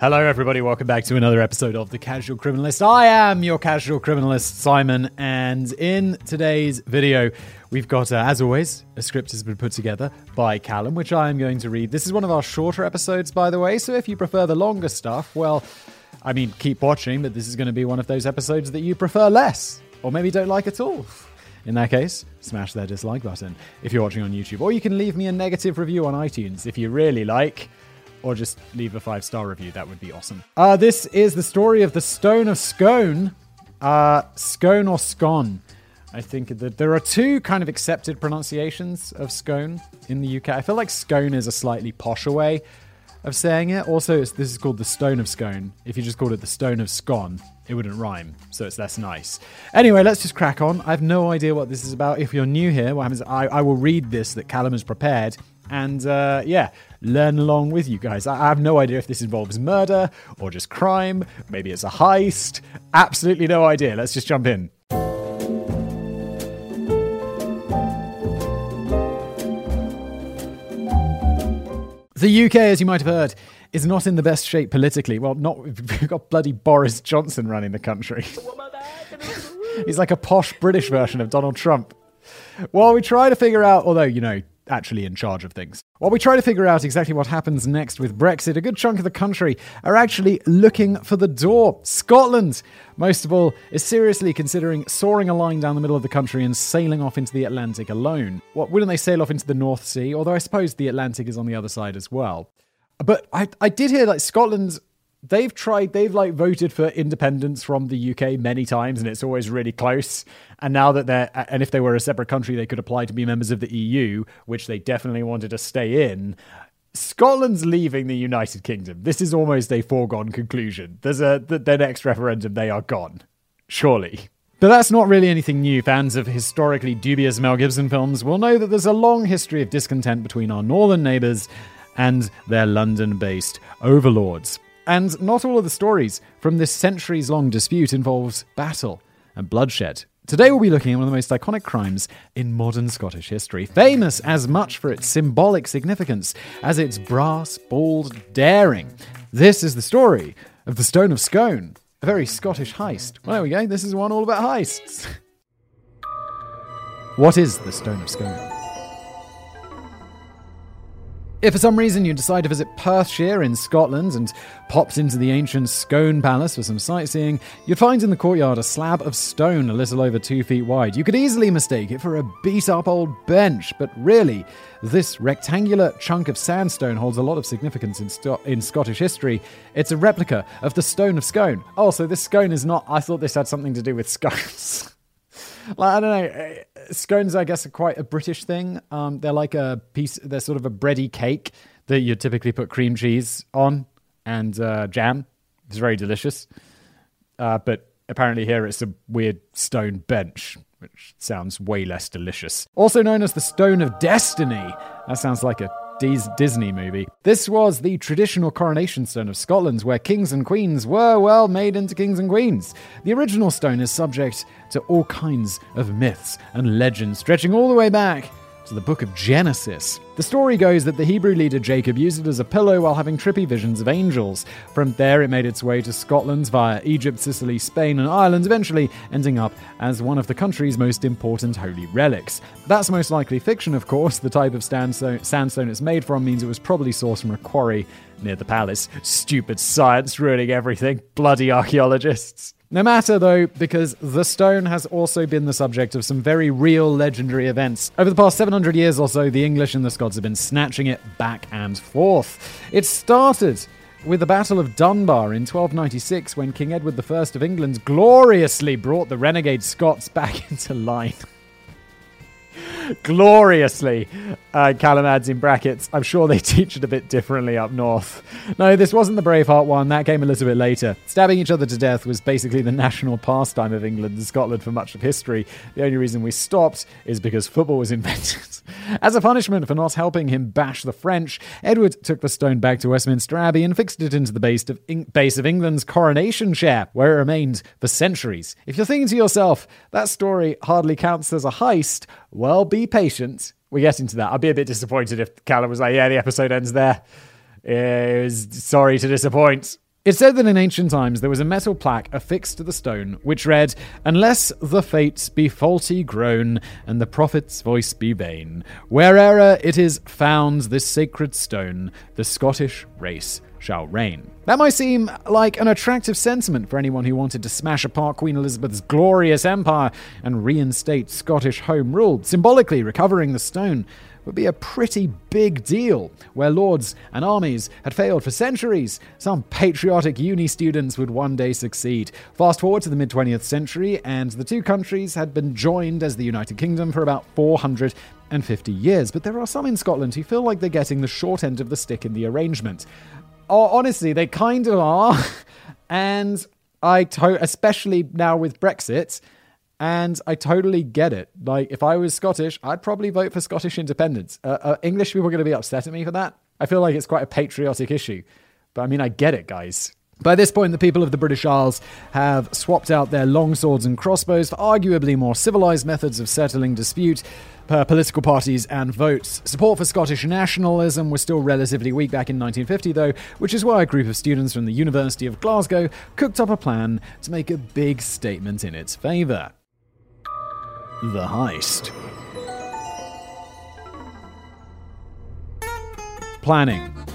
Hello, everybody. Welcome back to another episode of The Casual Criminalist. I am your casual criminalist, Simon, and in today's video, we've got, uh, as always, a script has been put together by Callum, which I am going to read. This is one of our shorter episodes, by the way, so if you prefer the longer stuff, well, I mean, keep watching, but this is going to be one of those episodes that you prefer less, or maybe don't like at all. In that case, smash that dislike button if you're watching on YouTube, or you can leave me a negative review on iTunes if you really like or just leave a five star review. That would be awesome. Uh, this is the story of the Stone of Scone. Uh, scone or scone. I think that there are two kind of accepted pronunciations of scone in the UK. I feel like scone is a slightly posher way of saying it. Also, this is called the Stone of Scone. If you just called it the Stone of Scone, it wouldn't rhyme, so it's less nice. Anyway, let's just crack on. I have no idea what this is about. If you're new here, what happens? I, I will read this that Callum has prepared, and uh, yeah, learn along with you guys. I have no idea if this involves murder or just crime. Maybe it's a heist. Absolutely no idea. Let's just jump in. The UK, as you might have heard, is not in the best shape politically. Well, not we've got bloody Boris Johnson running the country. He's like a posh British version of Donald Trump. While we try to figure out, although, you know, actually in charge of things. While we try to figure out exactly what happens next with Brexit, a good chunk of the country are actually looking for the door. Scotland, most of all, is seriously considering soaring a line down the middle of the country and sailing off into the Atlantic alone. What, wouldn't they sail off into the North Sea? Although I suppose the Atlantic is on the other side as well. But I, I did hear that Scotland's they've tried they've like voted for independence from the UK many times and it's always really close. And now that they're and if they were a separate country they could apply to be members of the EU which they definitely wanted to stay in. Scotland's leaving the United Kingdom. This is almost a foregone conclusion. There's a the, their next referendum they are gone surely. But that's not really anything new. Fans of historically dubious Mel Gibson films will know that there's a long history of discontent between our northern neighbours and their London based overlords. And not all of the stories from this centuries long dispute involves battle and bloodshed. Today we'll be looking at one of the most iconic crimes in modern Scottish history, famous as much for its symbolic significance as its brass, bold daring. This is the story of the Stone of Scone, a very Scottish heist. Well, there we go. This is one all about heists. what is the Stone of Scone? If for some reason you decide to visit Perthshire in Scotland and popped into the ancient Scone Palace for some sightseeing, you'd find in the courtyard a slab of stone a little over two feet wide. You could easily mistake it for a beat up old bench, but really, this rectangular chunk of sandstone holds a lot of significance in, Sto- in Scottish history. It's a replica of the Stone of Scone. Oh, so this scone is not. I thought this had something to do with scones. like I don't know, eh, scones I guess are quite a British thing. Um, they're like a piece. They're sort of a bready cake that you typically put cream cheese on and uh, jam. It's very delicious. Uh, but apparently here it's a weird stone bench, which sounds way less delicious. Also known as the Stone of Destiny. That sounds like a Disney movie. This was the traditional coronation stone of Scotland, where kings and queens were, well, made into kings and queens. The original stone is subject to all kinds of myths and legends, stretching all the way back to the book of Genesis. The story goes that the Hebrew leader Jacob used it as a pillow while having trippy visions of angels. From there, it made its way to Scotland via Egypt, Sicily, Spain, and Ireland, eventually ending up as one of the country's most important holy relics. That's most likely fiction, of course. The type of sandstone, it's made from means it was probably sourced from a quarry near the palace. Stupid science ruining everything. Bloody archaeologists. No matter, though, because the stone has also been the subject of some very real legendary events. Over the past 700 years or so, the English and the Scots have been snatching it back and forth. It started with the Battle of Dunbar in 1296 when King Edward I of England gloriously brought the renegade Scots back into line gloriously. Uh, Callum adds in brackets, I'm sure they teach it a bit differently up north. No, this wasn't the Braveheart one. That came a little bit later. Stabbing each other to death was basically the national pastime of England and Scotland for much of history. The only reason we stopped is because football was invented. As a punishment for not helping him bash the French, Edward took the stone back to Westminster Abbey and fixed it into the base of, base of England's coronation chair, where it remained for centuries. If you're thinking to yourself, that story hardly counts as a heist, well, be patient. We get into that. I'd be a bit disappointed if Callum was like, yeah, the episode ends there. Uh, sorry to disappoint. It said that in ancient times there was a metal plaque affixed to the stone which read, Unless the fates be faulty grown, and the prophet's voice be vain, where'er it is found this sacred stone, the Scottish race shall reign. That might seem like an attractive sentiment for anyone who wanted to smash apart Queen Elizabeth's glorious empire and reinstate Scottish home rule, symbolically recovering the stone would be a pretty big deal. Where lords and armies had failed for centuries, some patriotic uni students would one day succeed. Fast forward to the mid 20th century, and the two countries had been joined as the United Kingdom for about 450 years. But there are some in Scotland who feel like they're getting the short end of the stick in the arrangement. Oh, honestly, they kind of are. and I, to- especially now with Brexit, and I totally get it. Like, if I was Scottish, I'd probably vote for Scottish independence. Uh, uh, English people are going to be upset at me for that. I feel like it's quite a patriotic issue. But I mean, I get it, guys. By this point, the people of the British Isles have swapped out their long swords and crossbows for arguably more civilized methods of settling dispute per political parties and votes. Support for Scottish nationalism was still relatively weak back in 1950, though, which is why a group of students from the University of Glasgow cooked up a plan to make a big statement in its favour. The Heist. Planning.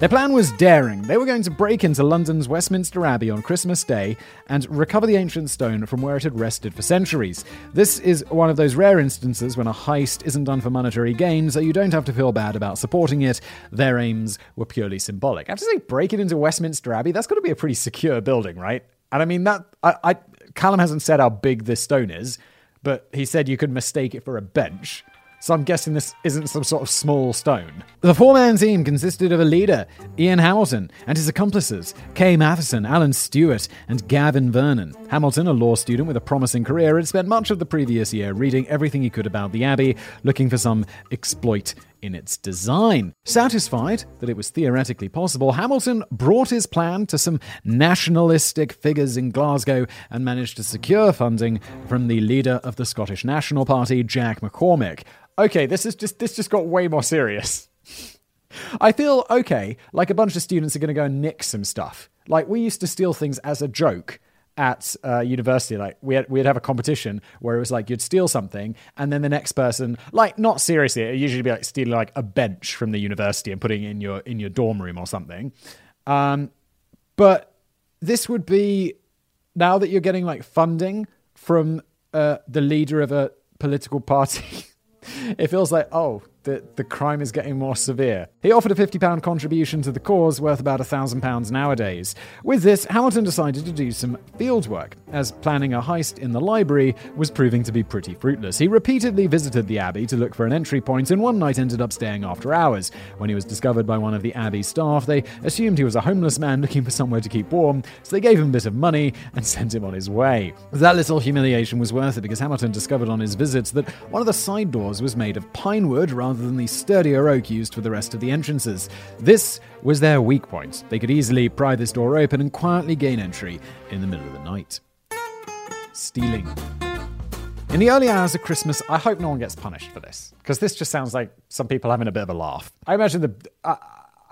Their plan was daring. They were going to break into London's Westminster Abbey on Christmas Day and recover the ancient stone from where it had rested for centuries. This is one of those rare instances when a heist isn't done for monetary gain, so you don't have to feel bad about supporting it. Their aims were purely symbolic. I have to say, break it into Westminster Abbey, that's got to be a pretty secure building, right? And I mean, that. I, I Callum hasn't said how big this stone is but he said you could mistake it for a bench. So I'm guessing this isn't some sort of small stone. The four man team consisted of a leader, Ian Hamilton, and his accomplices, Kay Matheson, Alan Stewart, and Gavin Vernon. Hamilton, a law student with a promising career, had spent much of the previous year reading everything he could about the Abbey, looking for some exploit in its design. Satisfied that it was theoretically possible, Hamilton brought his plan to some nationalistic figures in Glasgow and managed to secure funding from the leader of the Scottish National Party, Jack McCormick. Okay, this is just this just got way more serious. I feel okay, like a bunch of students are going to go and nick some stuff. Like we used to steal things as a joke at uh, university, like we had, we'd have a competition where it was like you'd steal something, and then the next person, like not seriously, it usually be like stealing like a bench from the university and putting it in your in your dorm room or something. Um, but this would be now that you're getting like funding from uh, the leader of a political party. it feels like oh the, the crime is getting more severe. He offered a £50 contribution to the cause worth about £1,000 nowadays. With this, Hamilton decided to do some field work, as planning a heist in the library was proving to be pretty fruitless. He repeatedly visited the Abbey to look for an entry point, and one night ended up staying after hours. When he was discovered by one of the Abbey staff, they assumed he was a homeless man looking for somewhere to keep warm, so they gave him a bit of money and sent him on his way. That little humiliation was worth it because Hamilton discovered on his visits that one of the side doors was made of pine wood rather rather than the sturdier oak used for the rest of the entrances. This was their weak point. They could easily pry this door open and quietly gain entry in the middle of the night. Stealing. In the early hours of Christmas, I hope no one gets punished for this, because this just sounds like some people having a bit of a laugh. I imagine the. Uh,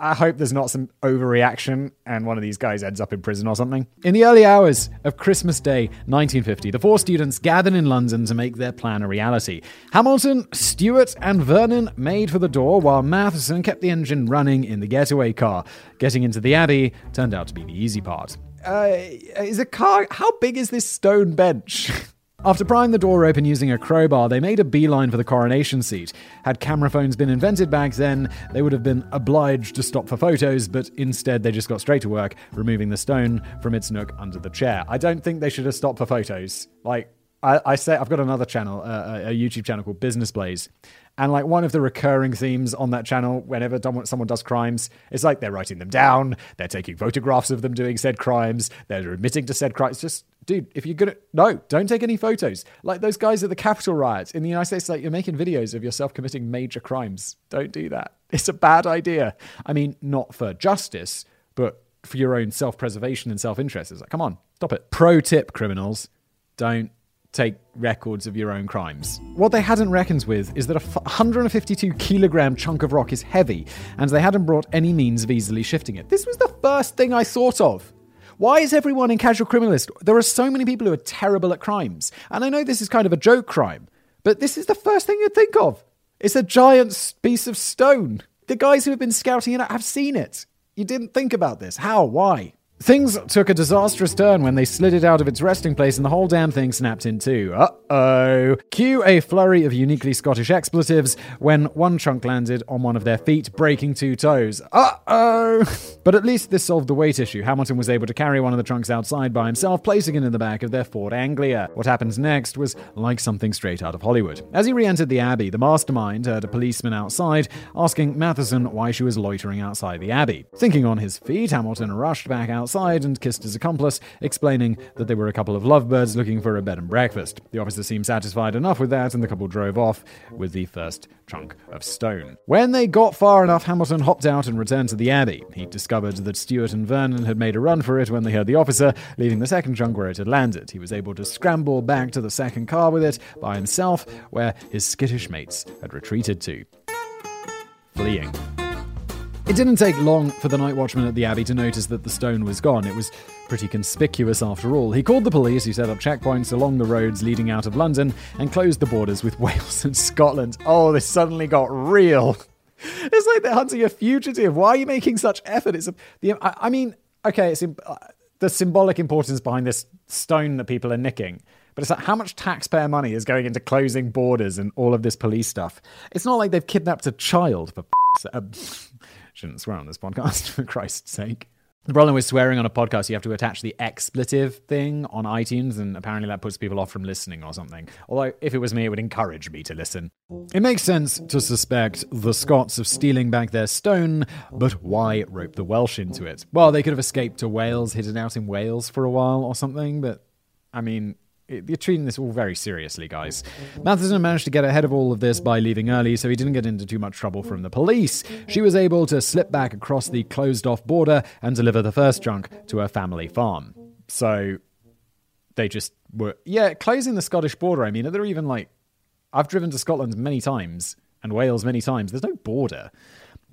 I hope there's not some overreaction and one of these guys ends up in prison or something. In the early hours of Christmas Day 1950, the four students gathered in London to make their plan a reality. Hamilton, Stewart, and Vernon made for the door while Matheson kept the engine running in the getaway car. Getting into the Abbey turned out to be the easy part. Uh, is a car. How big is this stone bench? After prying the door open using a crowbar, they made a beeline for the coronation seat. Had camera phones been invented back then, they would have been obliged to stop for photos, but instead they just got straight to work, removing the stone from its nook under the chair. I don't think they should have stopped for photos. Like, I, I say, I've got another channel, uh, a YouTube channel called Business Blaze, and like one of the recurring themes on that channel, whenever someone does crimes, it's like they're writing them down, they're taking photographs of them doing said crimes, they're admitting to said crimes. Just dude, if you're gonna no, don't take any photos. Like those guys at the Capitol riots in the United States, like you're making videos of yourself committing major crimes. Don't do that. It's a bad idea. I mean, not for justice, but for your own self-preservation and self-interest. It's like, come on, stop it. Pro tip, criminals, don't take records of your own crimes. What they hadn't reckoned with is that a 152 kilogram chunk of rock is heavy, and they hadn't brought any means of easily shifting it. This was the first thing I thought of. Why is everyone in Casual Criminalist? There are so many people who are terrible at crimes. And I know this is kind of a joke crime, but this is the first thing you'd think of. It's a giant piece of stone. The guys who have been scouting it out have seen it. You didn't think about this. How? Why? Things took a disastrous turn when they slid it out of its resting place and the whole damn thing snapped in two. Uh oh. Cue a flurry of uniquely Scottish expletives when one chunk landed on one of their feet, breaking two toes. Uh oh. But at least this solved the weight issue. Hamilton was able to carry one of the trunks outside by himself, placing it in the back of their Ford Anglia. What happened next was like something straight out of Hollywood. As he re entered the Abbey, the mastermind heard a policeman outside asking Matheson why she was loitering outside the Abbey. Thinking on his feet, Hamilton rushed back outside outside and kissed his accomplice, explaining that they were a couple of lovebirds looking for a bed and breakfast. The officer seemed satisfied enough with that, and the couple drove off with the first chunk of stone. When they got far enough, Hamilton hopped out and returned to the Abbey. He discovered that Stewart and Vernon had made a run for it when they heard the officer, leaving the second chunk where it had landed. He was able to scramble back to the second car with it by himself, where his skittish mates had retreated to. Fleeing. It didn't take long for the night watchman at the Abbey to notice that the stone was gone. It was pretty conspicuous after all. He called the police, who set up checkpoints along the roads leading out of London and closed the borders with Wales and Scotland. Oh, this suddenly got real. It's like they're hunting a fugitive. Why are you making such effort? It's a, the, I, I mean, okay, it's uh, the symbolic importance behind this stone that people are nicking. But it's like how much taxpayer money is going into closing borders and all of this police stuff? It's not like they've kidnapped a child for. Shouldn't swear on this podcast, for Christ's sake. The problem with swearing on a podcast, you have to attach the expletive thing on iTunes, and apparently that puts people off from listening or something. Although, if it was me, it would encourage me to listen. It makes sense to suspect the Scots of stealing back their stone, but why rope the Welsh into it? Well, they could have escaped to Wales, hidden out in Wales for a while or something, but I mean, you're treating this all very seriously, guys. Matheson managed to get ahead of all of this by leaving early, so he didn't get into too much trouble from the police. She was able to slip back across the closed off border and deliver the first junk to her family farm. So they just were, yeah, closing the Scottish border. I mean, are there even like, I've driven to Scotland many times and Wales many times. There's no border.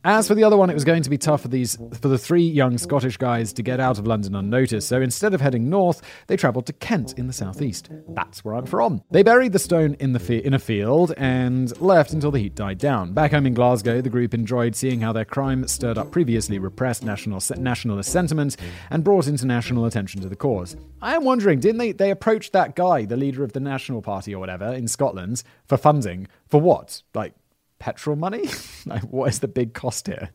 As for the other one, it was going to be tough for these for the three young Scottish guys to get out of London unnoticed. So instead of heading north, they travelled to Kent in the southeast. That's where I'm from. They buried the stone in the fi- in a field and left until the heat died down. Back home in Glasgow, the group enjoyed seeing how their crime stirred up previously repressed national nationalist sentiment and brought international attention to the cause. I am wondering, didn't they they approach that guy, the leader of the National Party or whatever in Scotland, for funding for what? Like petrol money? like, what is the big cost here?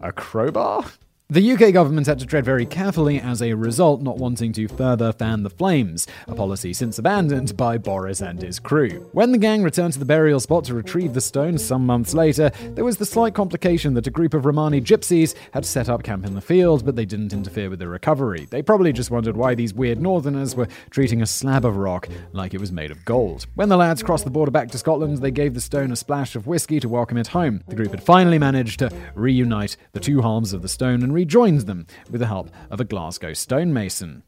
A crowbar? The UK government had to tread very carefully as a result, not wanting to further fan the flames, a policy since abandoned by Boris and his crew. When the gang returned to the burial spot to retrieve the stone some months later, there was the slight complication that a group of Romani gypsies had set up camp in the field, but they didn't interfere with the recovery. They probably just wondered why these weird northerners were treating a slab of rock like it was made of gold. When the lads crossed the border back to Scotland, they gave the stone a splash of whiskey to welcome it home. The group had finally managed to reunite the two halves of the stone and rejoins them with the help of a Glasgow stonemason.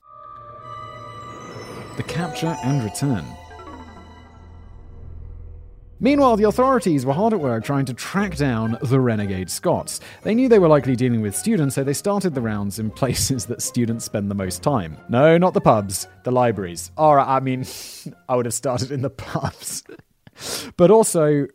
The capture and return. Meanwhile, the authorities were hard at work trying to track down the renegade Scots. They knew they were likely dealing with students, so they started the rounds in places that students spend the most time. No, not the pubs, the libraries. Alright, I mean, I would have started in the pubs. but also,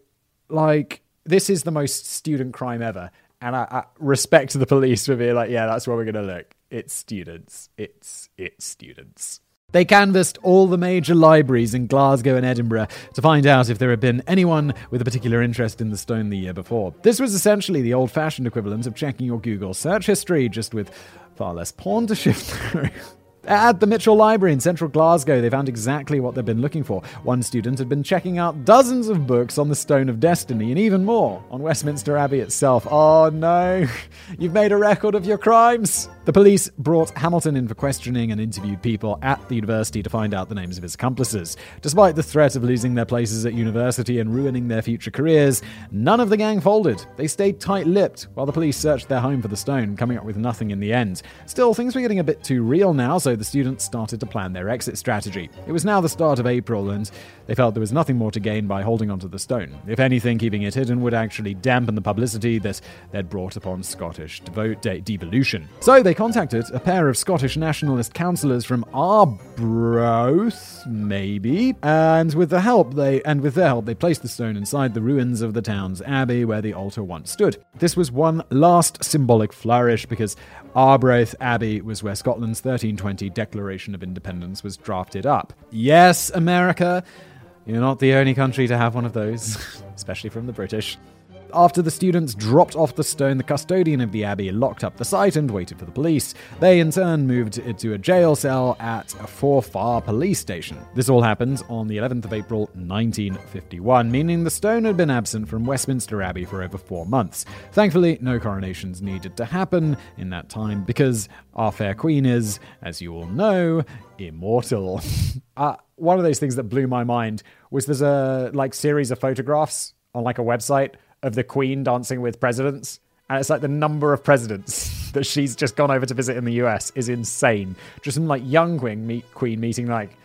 like, this is the most student crime ever. And I, I respect the police for being like, yeah, that's where we're going to look. It's students. It's it's students. They canvassed all the major libraries in Glasgow and Edinburgh to find out if there had been anyone with a particular interest in the stone the year before. This was essentially the old fashioned equivalent of checking your Google search history, just with far less porn to shift through. At the Mitchell Library in central Glasgow, they found exactly what they'd been looking for. One student had been checking out dozens of books on the Stone of Destiny and even more on Westminster Abbey itself. Oh no, you've made a record of your crimes! The police brought Hamilton in for questioning and interviewed people at the university to find out the names of his accomplices. Despite the threat of losing their places at university and ruining their future careers, none of the gang folded. They stayed tight lipped while the police searched their home for the stone, coming up with nothing in the end. Still, things were getting a bit too real now, so the students started to plan their exit strategy. It was now the start of April, and they felt there was nothing more to gain by holding onto the stone. If anything, keeping it hidden would actually dampen the publicity that they'd brought upon Scottish de- devolution. So they contacted a pair of Scottish nationalist councillors from Arbroath, maybe, and with the help they and with their help they placed the stone inside the ruins of the town's abbey where the altar once stood. This was one last symbolic flourish because Arbroath Abbey was where Scotland's 1320 Declaration of Independence was drafted up. Yes, America, you're not the only country to have one of those, especially from the British. After the students dropped off the stone, the custodian of the abbey locked up the site and waited for the police. They, in turn, moved it to a jail cell at a Forfar police station. This all happened on the 11th of April 1951, meaning the stone had been absent from Westminster Abbey for over four months. Thankfully, no coronations needed to happen in that time because our fair queen is, as you all know, immortal. uh, one of those things that blew my mind was there's a like series of photographs on like a website of the Queen dancing with presidents. And it's like the number of presidents that she's just gone over to visit in the US is insane. Just some like young Queen, meet, Queen meeting like,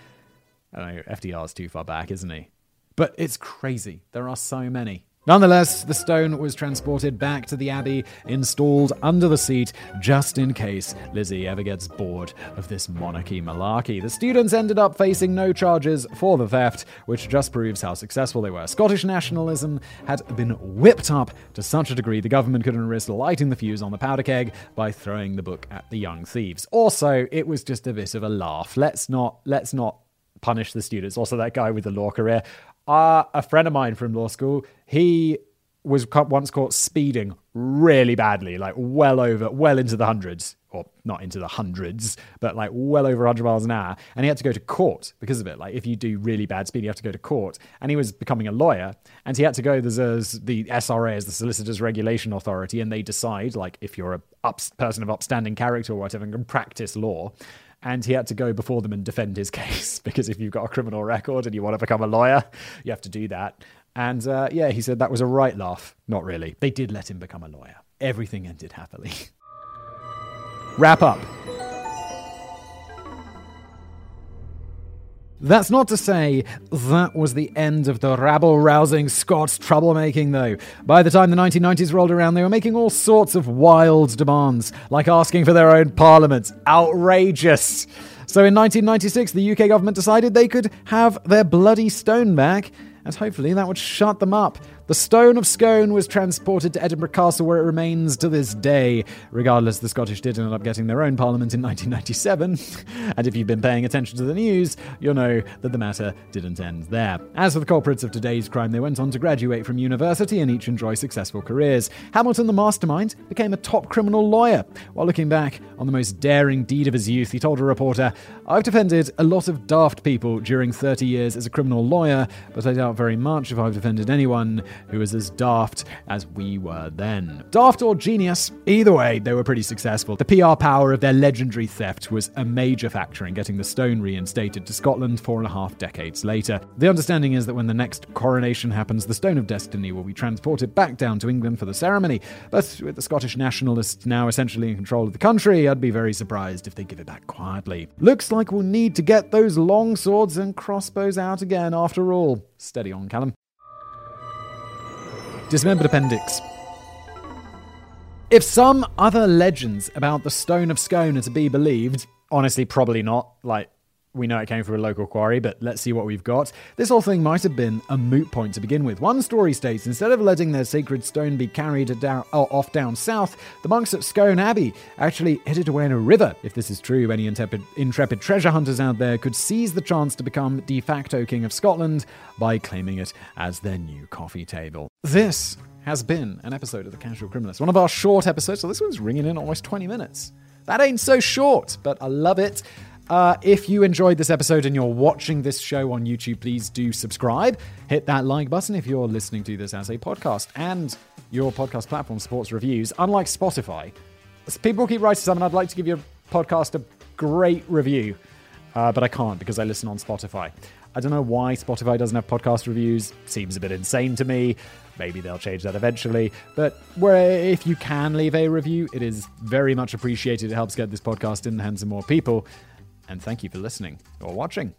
I don't know, FDR's too far back, isn't he? But it's crazy. There are so many. Nonetheless, the stone was transported back to the abbey, installed under the seat, just in case Lizzie ever gets bored of this monarchy malarkey. The students ended up facing no charges for the theft, which just proves how successful they were. Scottish nationalism had been whipped up to such a degree the government couldn't risk lighting the fuse on the powder keg by throwing the book at the young thieves. Also, it was just a bit of a laugh. Let's not let's not punish the students. Also, that guy with the law career. Uh, a friend of mine from law school, he was once caught speeding really badly, like well over, well into the hundreds, or not into the hundreds, but like well over 100 miles an hour. And he had to go to court because of it. Like if you do really bad speed, you have to go to court. And he was becoming a lawyer, and he had to go. There's a, the SRA is the Solicitors Regulation Authority, and they decide like if you're a person of upstanding character or whatever and can practice law and he had to go before them and defend his case because if you've got a criminal record and you want to become a lawyer, you have to do that. And uh, yeah, he said that was a right laugh. Not really. They did let him become a lawyer. Everything ended happily. Wrap up. That's not to say that was the end of the rabble rousing Scots troublemaking, though. By the time the 1990s rolled around, they were making all sorts of wild demands, like asking for their own parliament. Outrageous! So in 1996, the UK government decided they could have their bloody stone back, and hopefully that would shut them up. The Stone of Scone was transported to Edinburgh Castle, where it remains to this day. Regardless, the Scottish did end up getting their own parliament in 1997, and if you've been paying attention to the news, you'll know that the matter didn't end there. As for the culprits of today's crime, they went on to graduate from university and each enjoy successful careers. Hamilton, the mastermind, became a top criminal lawyer. While looking back on the most daring deed of his youth, he told a reporter, I've defended a lot of daft people during 30 years as a criminal lawyer, but I doubt very much if I've defended anyone who was as daft as we were then. Daft or genius, either way, they were pretty successful. The PR power of their legendary theft was a major factor in getting the stone reinstated to Scotland four and a half decades later. The understanding is that when the next coronation happens, the Stone of Destiny will be transported back down to England for the ceremony. But with the Scottish nationalists now essentially in control of the country, I'd be very surprised if they give it back quietly. Looks like we'll need to get those long swords and crossbows out again after all. Steady on, Callum. Dismembered appendix. If some other legends about the Stone of Scone are to be believed, honestly, probably not. Like, we know it came from a local quarry, but let's see what we've got. This whole thing might have been a moot point to begin with. One story states instead of letting their sacred stone be carried down, oh, off down south, the monks at Scone Abbey actually hid it away in a river. If this is true, any intrepid, intrepid treasure hunters out there could seize the chance to become de facto King of Scotland by claiming it as their new coffee table. This has been an episode of The Casual Criminalist, one of our short episodes, so this one's ringing in almost 20 minutes. That ain't so short, but I love it. Uh, if you enjoyed this episode and you're watching this show on YouTube, please do subscribe. Hit that like button if you're listening to this as a podcast. And your podcast platform supports reviews. Unlike Spotify, people keep writing something. I'd like to give your podcast a great review, uh, but I can't because I listen on Spotify. I don't know why Spotify doesn't have podcast reviews. Seems a bit insane to me. Maybe they'll change that eventually. But where if you can leave a review, it is very much appreciated. It helps get this podcast in the hands of more people and thank you for listening or watching.